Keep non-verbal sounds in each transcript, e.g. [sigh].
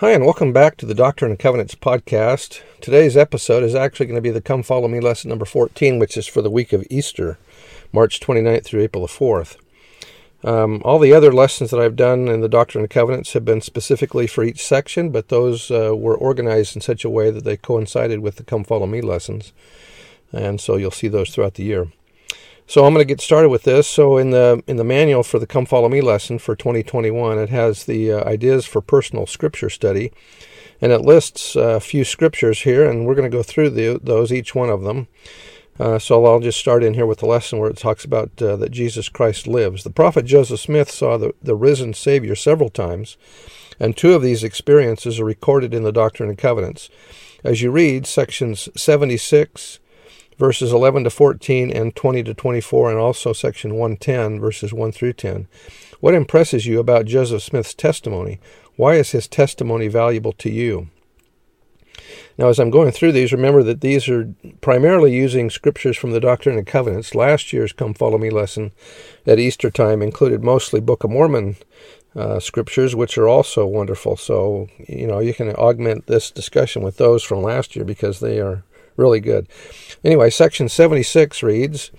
Hi, and welcome back to the Doctrine and Covenants podcast. Today's episode is actually going to be the Come Follow Me lesson number 14, which is for the week of Easter, March 29th through April the 4th. Um, all the other lessons that I've done in the Doctrine and Covenants have been specifically for each section, but those uh, were organized in such a way that they coincided with the Come Follow Me lessons. And so you'll see those throughout the year. So I'm going to get started with this. So in the in the manual for the Come Follow Me lesson for 2021, it has the uh, ideas for personal scripture study, and it lists uh, a few scriptures here, and we're going to go through the, those each one of them. Uh, so I'll just start in here with the lesson where it talks about uh, that Jesus Christ lives. The prophet Joseph Smith saw the, the risen Savior several times, and two of these experiences are recorded in the Doctrine and Covenants. As you read sections 76 verses 11 to 14 and 20 to 24, and also section 110, verses 1 through 10. What impresses you about Joseph Smith's testimony? Why is his testimony valuable to you? Now, as I'm going through these, remember that these are primarily using scriptures from the Doctrine and Covenants. Last year's Come Follow Me lesson at Easter time included mostly Book of Mormon uh, scriptures, which are also wonderful. So, you know, you can augment this discussion with those from last year because they are really good. Anyway, section 76 reads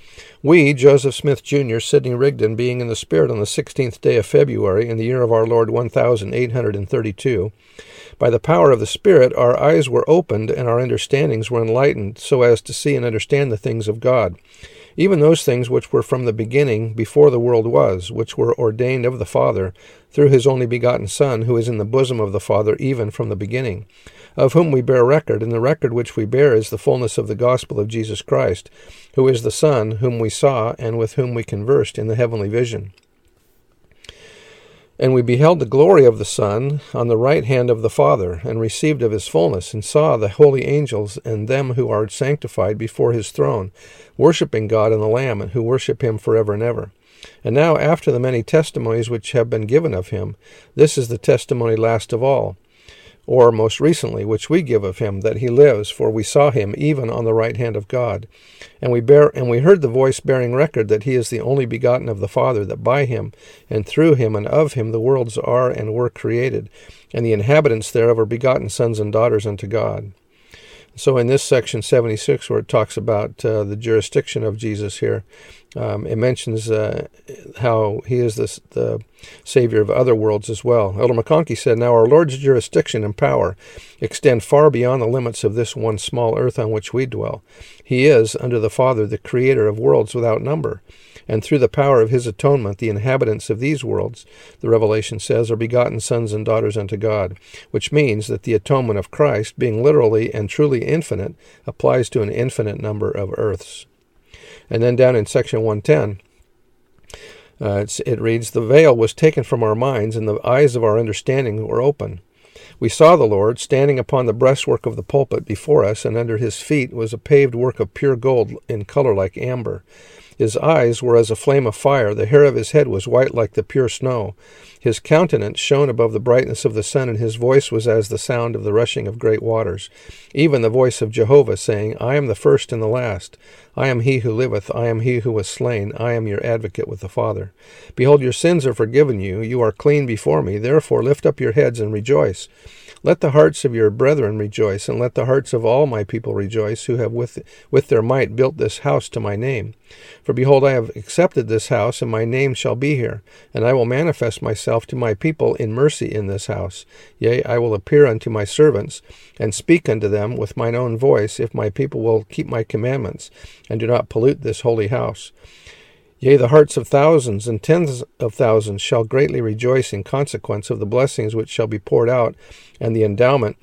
We, Joseph Smith Jr., Sidney Rigdon, being in the Spirit on the 16th day of February, in the year of our Lord 1832, by the power of the Spirit, our eyes were opened and our understandings were enlightened, so as to see and understand the things of God even those things which were from the beginning, before the world was, which were ordained of the Father, through his only begotten Son, who is in the bosom of the Father even from the beginning of whom we bear record, and the record which we bear is the fullness of the gospel of Jesus Christ, who is the Son, whom we saw, and with whom we conversed in the heavenly vision. And we beheld the glory of the Son on the right hand of the Father, and received of his fullness, and saw the holy angels and them who are sanctified before his throne, worshipping God and the Lamb, and who worship him for ever and ever. And now, after the many testimonies which have been given of him, this is the testimony last of all or most recently, which we give of him, that he lives, for we saw him even on the right hand of God. And we bear and we heard the voice bearing record that he is the only begotten of the Father, that by him and through him and of him the worlds are and were created, and the inhabitants thereof are begotten sons and daughters unto God. So in this section 76, where it talks about uh, the jurisdiction of Jesus here, um, it mentions uh, how he is the, the Savior of other worlds as well. Elder McConkie said, Now our Lord's jurisdiction and power extend far beyond the limits of this one small earth on which we dwell. He is, under the Father, the Creator of worlds without number and through the power of his atonement, the inhabitants of these worlds, the Revelation says, are begotten sons and daughters unto God, which means that the atonement of Christ, being literally and truly infinite, applies to an infinite number of earths. And then down in section 110, uh, it reads, The veil was taken from our minds, and the eyes of our understanding were open. We saw the Lord standing upon the breastwork of the pulpit before us, and under his feet was a paved work of pure gold in color like amber. His eyes were as a flame of fire, the hair of his head was white like the pure snow. His countenance shone above the brightness of the sun, and his voice was as the sound of the rushing of great waters. Even the voice of Jehovah, saying, I am the first and the last. I am he who liveth, I am he who was slain, I am your advocate with the Father. Behold, your sins are forgiven you, you are clean before me, therefore lift up your heads and rejoice. Let the hearts of your brethren rejoice, and let the hearts of all my people rejoice, who have with, with their might built this house to my name. For behold, I have accepted this house, and my name shall be here, and I will manifest myself to my people in mercy in this house. Yea, I will appear unto my servants, and speak unto them with mine own voice, if my people will keep my commandments, and do not pollute this holy house. Yea, the hearts of thousands and tens of thousands shall greatly rejoice in consequence of the blessings which shall be poured out, and the endowment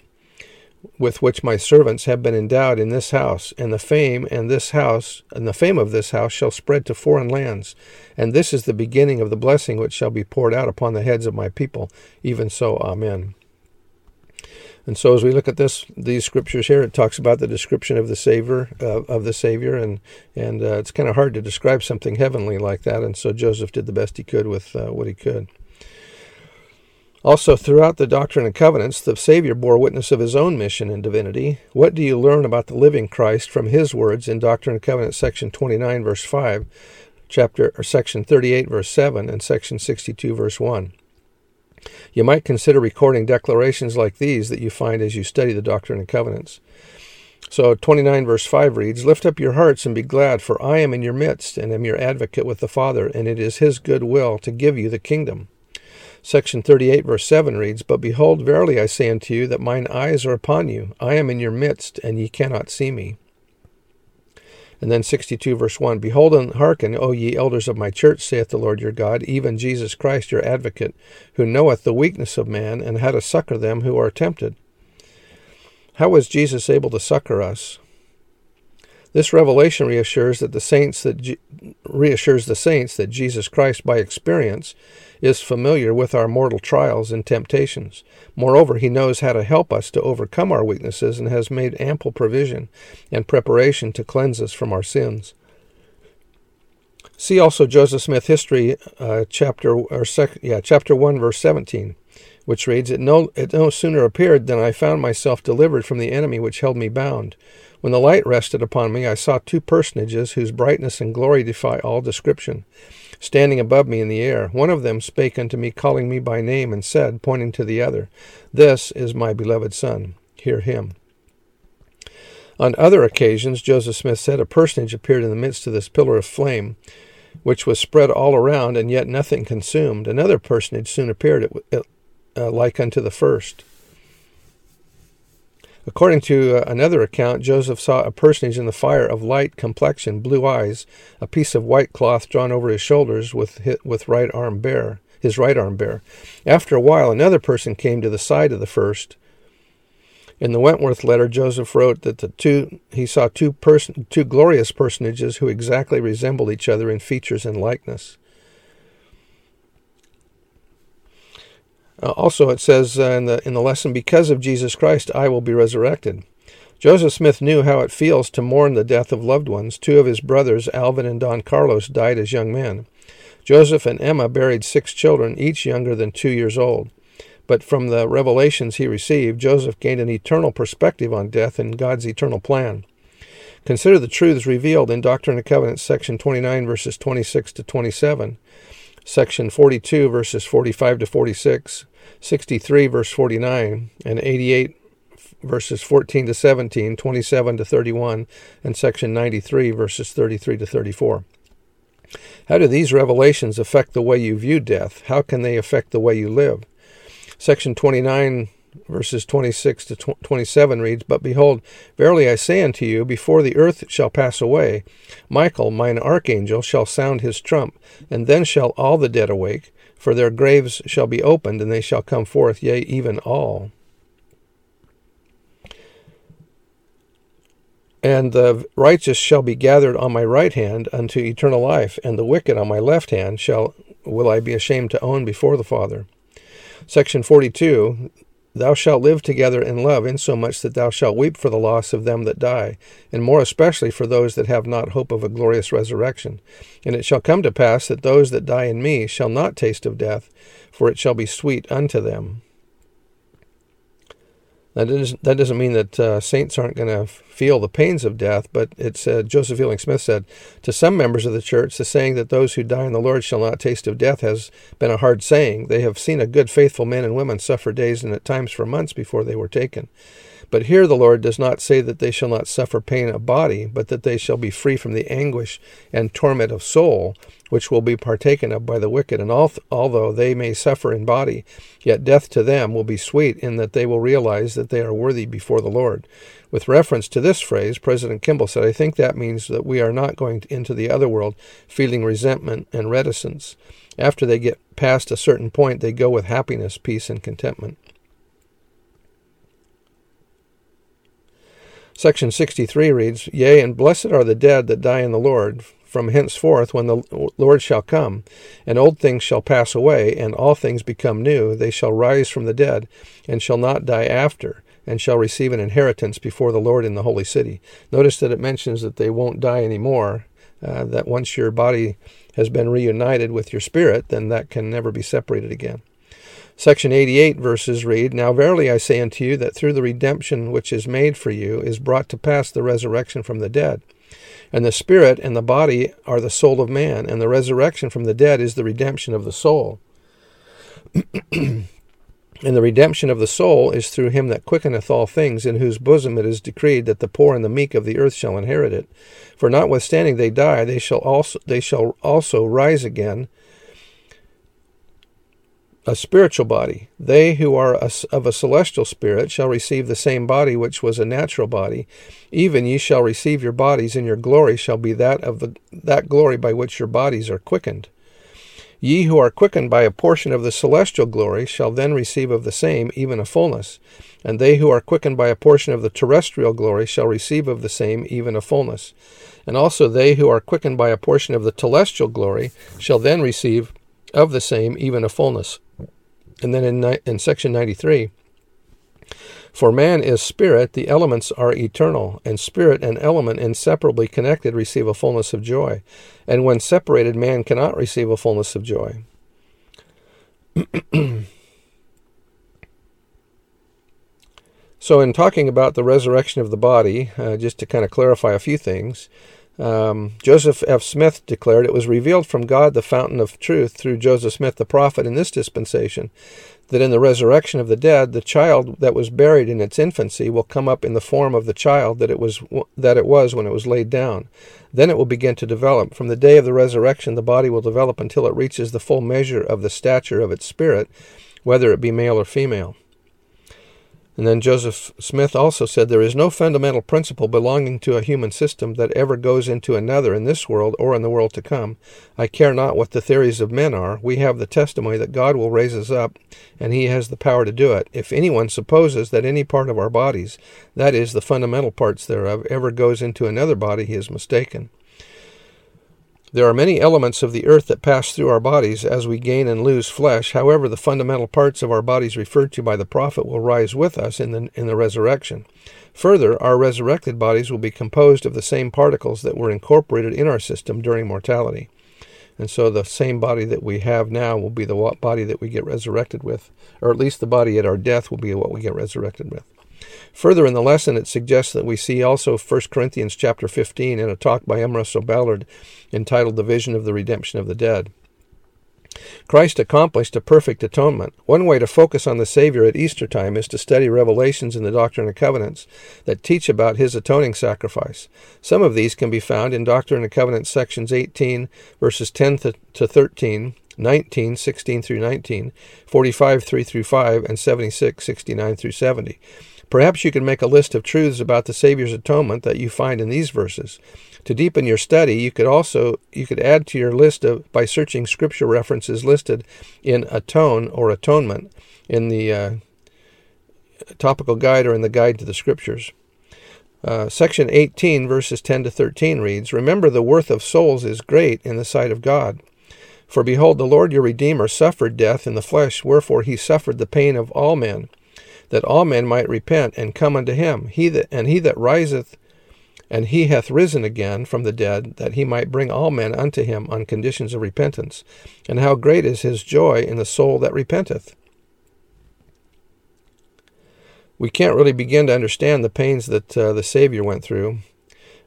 with which my servants have been endowed in this house, and the fame and this house and the fame of this house shall spread to foreign lands, and this is the beginning of the blessing which shall be poured out upon the heads of my people. Even so, Amen. And so, as we look at this, these scriptures here, it talks about the description of the Savior, uh, of the Savior, and and uh, it's kind of hard to describe something heavenly like that. And so, Joseph did the best he could with uh, what he could. Also, throughout the Doctrine and Covenants, the Savior bore witness of his own mission and divinity. What do you learn about the living Christ from his words in Doctrine and Covenants, section 29, verse 5, chapter or section 38, verse 7, and section 62, verse 1? You might consider recording declarations like these that you find as you study the Doctrine and Covenants. So 29 verse 5 reads, Lift up your hearts and be glad, for I am in your midst, and am your advocate with the Father, and it is his good will to give you the kingdom. Section 38 verse 7 reads, But behold, verily I say unto you, that mine eyes are upon you. I am in your midst, and ye cannot see me. And then 62 verse 1 Behold and hearken, O ye elders of my church, saith the Lord your God, even Jesus Christ your advocate, who knoweth the weakness of man, and how to succor them who are tempted. How was Jesus able to succor us? This revelation reassures that the saints that G- reassures the saints that Jesus Christ by experience is familiar with our mortal trials and temptations. Moreover, he knows how to help us to overcome our weaknesses and has made ample provision and preparation to cleanse us from our sins. See also Joseph Smith History, uh, chapter or sec, yeah, chapter one, verse seventeen, which reads, "It no it no sooner appeared than I found myself delivered from the enemy which held me bound. When the light rested upon me, I saw two personages whose brightness and glory defy all description standing above me in the air. One of them spake unto me, calling me by name, and said, pointing to the other, This is my beloved Son. Hear him. On other occasions, Joseph Smith said, a personage appeared in the midst of this pillar of flame, which was spread all around, and yet nothing consumed. Another personage soon appeared, uh, like unto the first. According to uh, another account, Joseph saw a personage in the fire of light complexion, blue eyes, a piece of white cloth drawn over his shoulders, with with right arm bare, his right arm bare. After a while, another person came to the side of the first. In the Wentworth letter, Joseph wrote that the two he saw two person, two glorious personages who exactly resembled each other in features and likeness. Uh, also, it says uh, in the in the lesson, "Because of Jesus Christ, I will be resurrected." Joseph Smith knew how it feels to mourn the death of loved ones. Two of his brothers, Alvin and Don Carlos, died as young men. Joseph and Emma buried six children, each younger than two years old. But from the revelations he received, Joseph gained an eternal perspective on death and God's eternal plan. Consider the truths revealed in Doctrine and Covenants, section 29, verses 26 to 27 section 42, verses 45 to 46, 63, verse 49, and 88, verses 14 to 17, 27 to 31, and section 93, verses 33 to 34. How do these revelations affect the way you view death? How can they affect the way you live? Section 29 verses 26 to 27 reads, But behold, verily I say unto you, before the earth shall pass away, Michael, mine archangel, shall sound his trump, and then shall all the dead awake, for their graves shall be opened, and they shall come forth, yea, even all. And the righteous shall be gathered on my right hand unto eternal life, and the wicked on my left hand shall will I be ashamed to own before the Father. Section 42 Thou shalt live together in love, insomuch that thou shalt weep for the loss of them that die, and more especially for those that have not hope of a glorious resurrection. And it shall come to pass that those that die in me shall not taste of death, for it shall be sweet unto them. That doesn't, that doesn't mean that uh, saints aren't going to feel the pains of death, but it's uh, Joseph Fielding Smith said to some members of the church, the saying that those who die in the Lord shall not taste of death has been a hard saying. They have seen a good, faithful men and women suffer days and at times for months before they were taken. But here the Lord does not say that they shall not suffer pain of body, but that they shall be free from the anguish and torment of soul, which will be partaken of by the wicked. And although they may suffer in body, yet death to them will be sweet in that they will realize that they are worthy before the Lord. With reference to this phrase, President Kimball said, I think that means that we are not going into the other world feeling resentment and reticence. After they get past a certain point, they go with happiness, peace, and contentment. Section 63 reads, Yea, and blessed are the dead that die in the Lord, from henceforth when the Lord shall come, and old things shall pass away, and all things become new, they shall rise from the dead, and shall not die after. and shall receive an inheritance before the Lord in the holy city. Notice that it mentions that they won't die anymore, uh, that once your body has been reunited with your spirit, then that can never be separated again. Section 88 verses read, Now verily I say unto you that through the redemption which is made for you is brought to pass the resurrection from the dead. And the spirit and the body are the soul of man, and the resurrection from the dead is the redemption of the soul. [clears throat] and the redemption of the soul is through him that quickeneth all things, in whose bosom it is decreed that the poor and the meek of the earth shall inherit it. For notwithstanding they die, they shall also they shall also rise again a spiritual body. They who are of a celestial spirit shall receive the same body which was a natural body. Even ye shall receive your bodies, and your glory shall be that of the, that glory by which your bodies are quickened. Ye who are quickened by a portion of the celestial glory shall then receive of the same even a fullness. And they who are quickened by a portion of the terrestrial glory shall receive of the same even a fullness. And also they who are quickened by a portion of the telestial glory shall then receive of the same even a fullness. And then in, in section 93, for man is spirit, the elements are eternal, and spirit and element inseparably connected receive a fullness of joy. And when separated, man cannot receive a fullness of joy. [clears throat] so, in talking about the resurrection of the body, uh, just to kind of clarify a few things, um, Joseph F. Smith declared, It was revealed from God, the fountain of truth, through Joseph Smith the prophet in this dispensation, that in the resurrection of the dead, the child that was buried in its infancy will come up in the form of the child that it was that it was when it was laid down. Then it will begin to develop. From the day of the resurrection, the body will develop until it reaches the full measure of the stature of its spirit, whether it be male or female. And then Joseph Smith also said there is no fundamental principle belonging to a human system that ever goes into another in this world or in the world to come. I care not what the theories of men are. We have the testimony that God will raise us up, and He has the power to do it. If anyone supposes that any part of our bodies, that is, the fundamental parts thereof, ever goes into another body, he is mistaken. There are many elements of the earth that pass through our bodies as we gain and lose flesh. However, the fundamental parts of our bodies referred to by the prophet will rise with us in the, in the resurrection. Further, our resurrected bodies will be composed of the same particles that were incorporated in our system during mortality. And so the same body that we have now will be the body that we get resurrected with, or at least the body at our death will be what we get resurrected with. Further in the lesson, it suggests that we see also 1 Corinthians chapter 15 in a talk by M. Russell Ballard entitled The Vision of the Redemption of the Dead. Christ accomplished a perfect atonement. One way to focus on the Savior at Easter time is to study revelations in the Doctrine and Covenants that teach about his atoning sacrifice. Some of these can be found in Doctrine and Covenants sections 18, verses 10 to 13, 19, 16 through 19, 45, 3 through 5, and 76, 69 through 70. Perhaps you can make a list of truths about the Savior's atonement that you find in these verses. To deepen your study, you could also you could add to your list of by searching scripture references listed in atone or atonement in the uh, topical guide or in the guide to the scriptures. Uh, section 18, verses 10 to 13 reads Remember, the worth of souls is great in the sight of God. For behold, the Lord your Redeemer suffered death in the flesh, wherefore he suffered the pain of all men that all men might repent and come unto him. He that and he that riseth and he hath risen again from the dead, that he might bring all men unto him on conditions of repentance. And how great is his joy in the soul that repenteth. We can't really begin to understand the pains that uh, the Savior went through.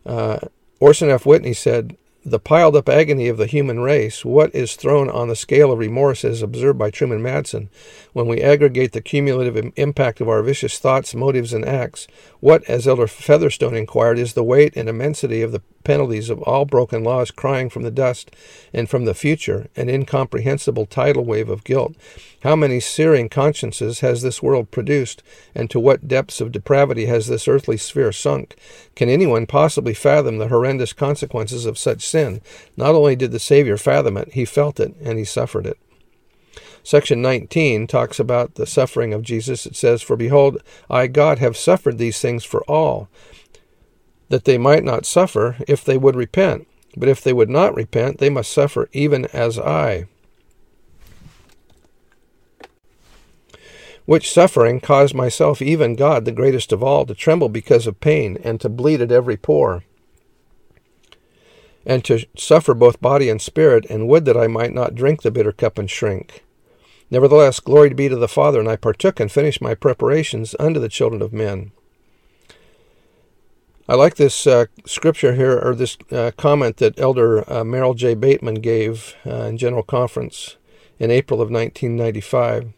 Uh, Orson F. Whitney said, the piled up agony of the human race, what is thrown on the scale of remorse as observed by Truman Madsen, when we aggregate the cumulative impact of our vicious thoughts, motives, and acts, what, as Elder Featherstone inquired, is the weight and immensity of the penalties of all broken laws crying from the dust and from the future, an incomprehensible tidal wave of guilt? How many searing consciences has this world produced, and to what depths of depravity has this earthly sphere sunk? Can anyone possibly fathom the horrendous consequences of such sin? Not only did the Savior fathom it, he felt it, and he suffered it. Section 19 talks about the suffering of Jesus. It says, For behold, I, God, have suffered these things for all, that they might not suffer if they would repent. But if they would not repent, they must suffer even as I. which suffering caused myself, even God, the greatest of all, to tremble because of pain, and to bleed at every pore, and to suffer both body and spirit, and would that I might not drink the bitter cup and shrink. Nevertheless, glory be to the Father, and I partook and finished my preparations unto the children of men. I like this uh, scripture here, or this uh, comment that Elder uh, Merrill J. Bateman gave uh, in General Conference in April of 1995.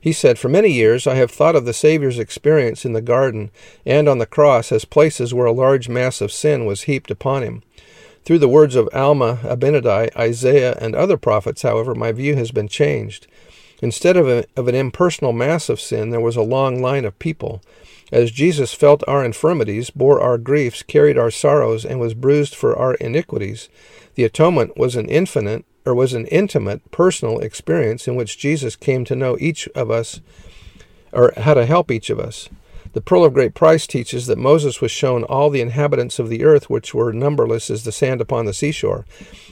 He said, For many years I have thought of the Savior's experience in the garden and on the cross as places where a large mass of sin was heaped upon him. Through the words of Alma Abinadi, Isaiah, and other prophets, however, my view has been changed. Instead of, a, of an impersonal mass of sin, there was a long line of people. As Jesus felt our infirmities, bore our griefs, carried our sorrows, and was bruised for our iniquities, the atonement was an infinite or was an intimate, personal experience in which Jesus came to know each of us or how to help each of us. The Pearl of Great Price teaches that Moses was shown all the inhabitants of the earth, which were numberless as the sand upon the seashore.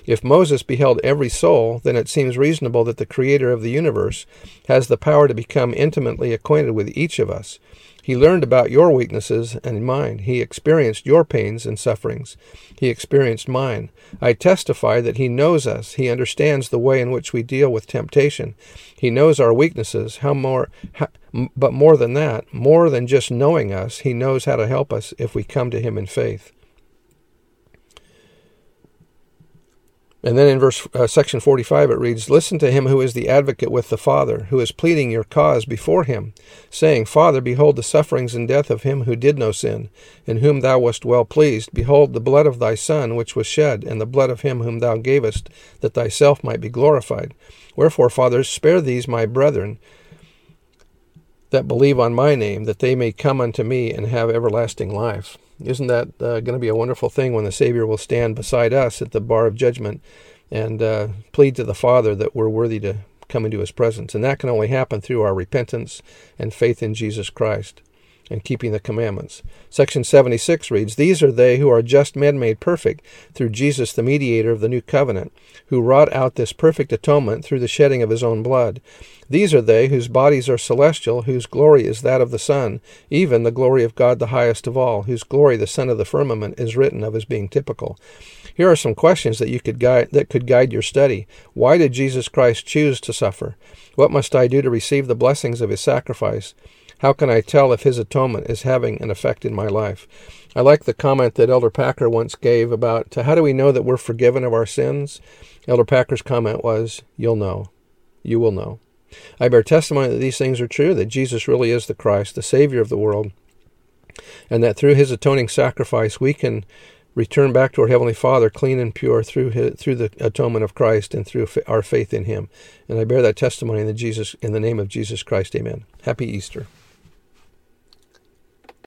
If Moses beheld every soul, then it seems reasonable that the Creator of the universe has the power to become intimately acquainted with each of us. He learned about your weaknesses and mine. He experienced your pains and sufferings. He experienced mine. I testify that He knows us. He understands the way in which we deal with temptation. He knows our weaknesses. How more, how, but more than that, more than just knowing us, He knows how to help us if we come to Him in faith. And then in verse uh, section 45 it reads, Listen to him who is the advocate with the Father, who is pleading your cause before him, saying, Father, behold the sufferings and death of him who did no sin, in whom thou wast well pleased. Behold the blood of thy Son, which was shed, and the blood of him whom thou gavest, that thyself might be glorified. Wherefore, fathers, spare these my brethren that believe on my name, that they may come unto me and have everlasting life. Isn't that uh, going to be a wonderful thing when the Savior will stand beside us at the bar of judgment and uh, plead to the Father that we're worthy to come into His presence? And that can only happen through our repentance and faith in Jesus Christ and keeping the commandments. Section 76 reads These are they who are just men made perfect through Jesus, the mediator of the new covenant, who wrought out this perfect atonement through the shedding of his own blood. These are they whose bodies are celestial, whose glory is that of the sun, even the glory of God the highest of all, whose glory the son of the firmament is written of as being typical. Here are some questions that you could guide that could guide your study. Why did Jesus Christ choose to suffer? What must I do to receive the blessings of his sacrifice? How can I tell if his atonement is having an effect in my life? I like the comment that Elder Packer once gave about how do we know that we're forgiven of our sins? Elder Packer's comment was, You'll know. You will know. I bear testimony that these things are true, that Jesus really is the Christ, the Savior of the world, and that through his atoning sacrifice we can return back to our Heavenly Father clean and pure through his, through the atonement of Christ and through our faith in Him. And I bear that testimony in the Jesus in the name of Jesus Christ. Amen. Happy Easter.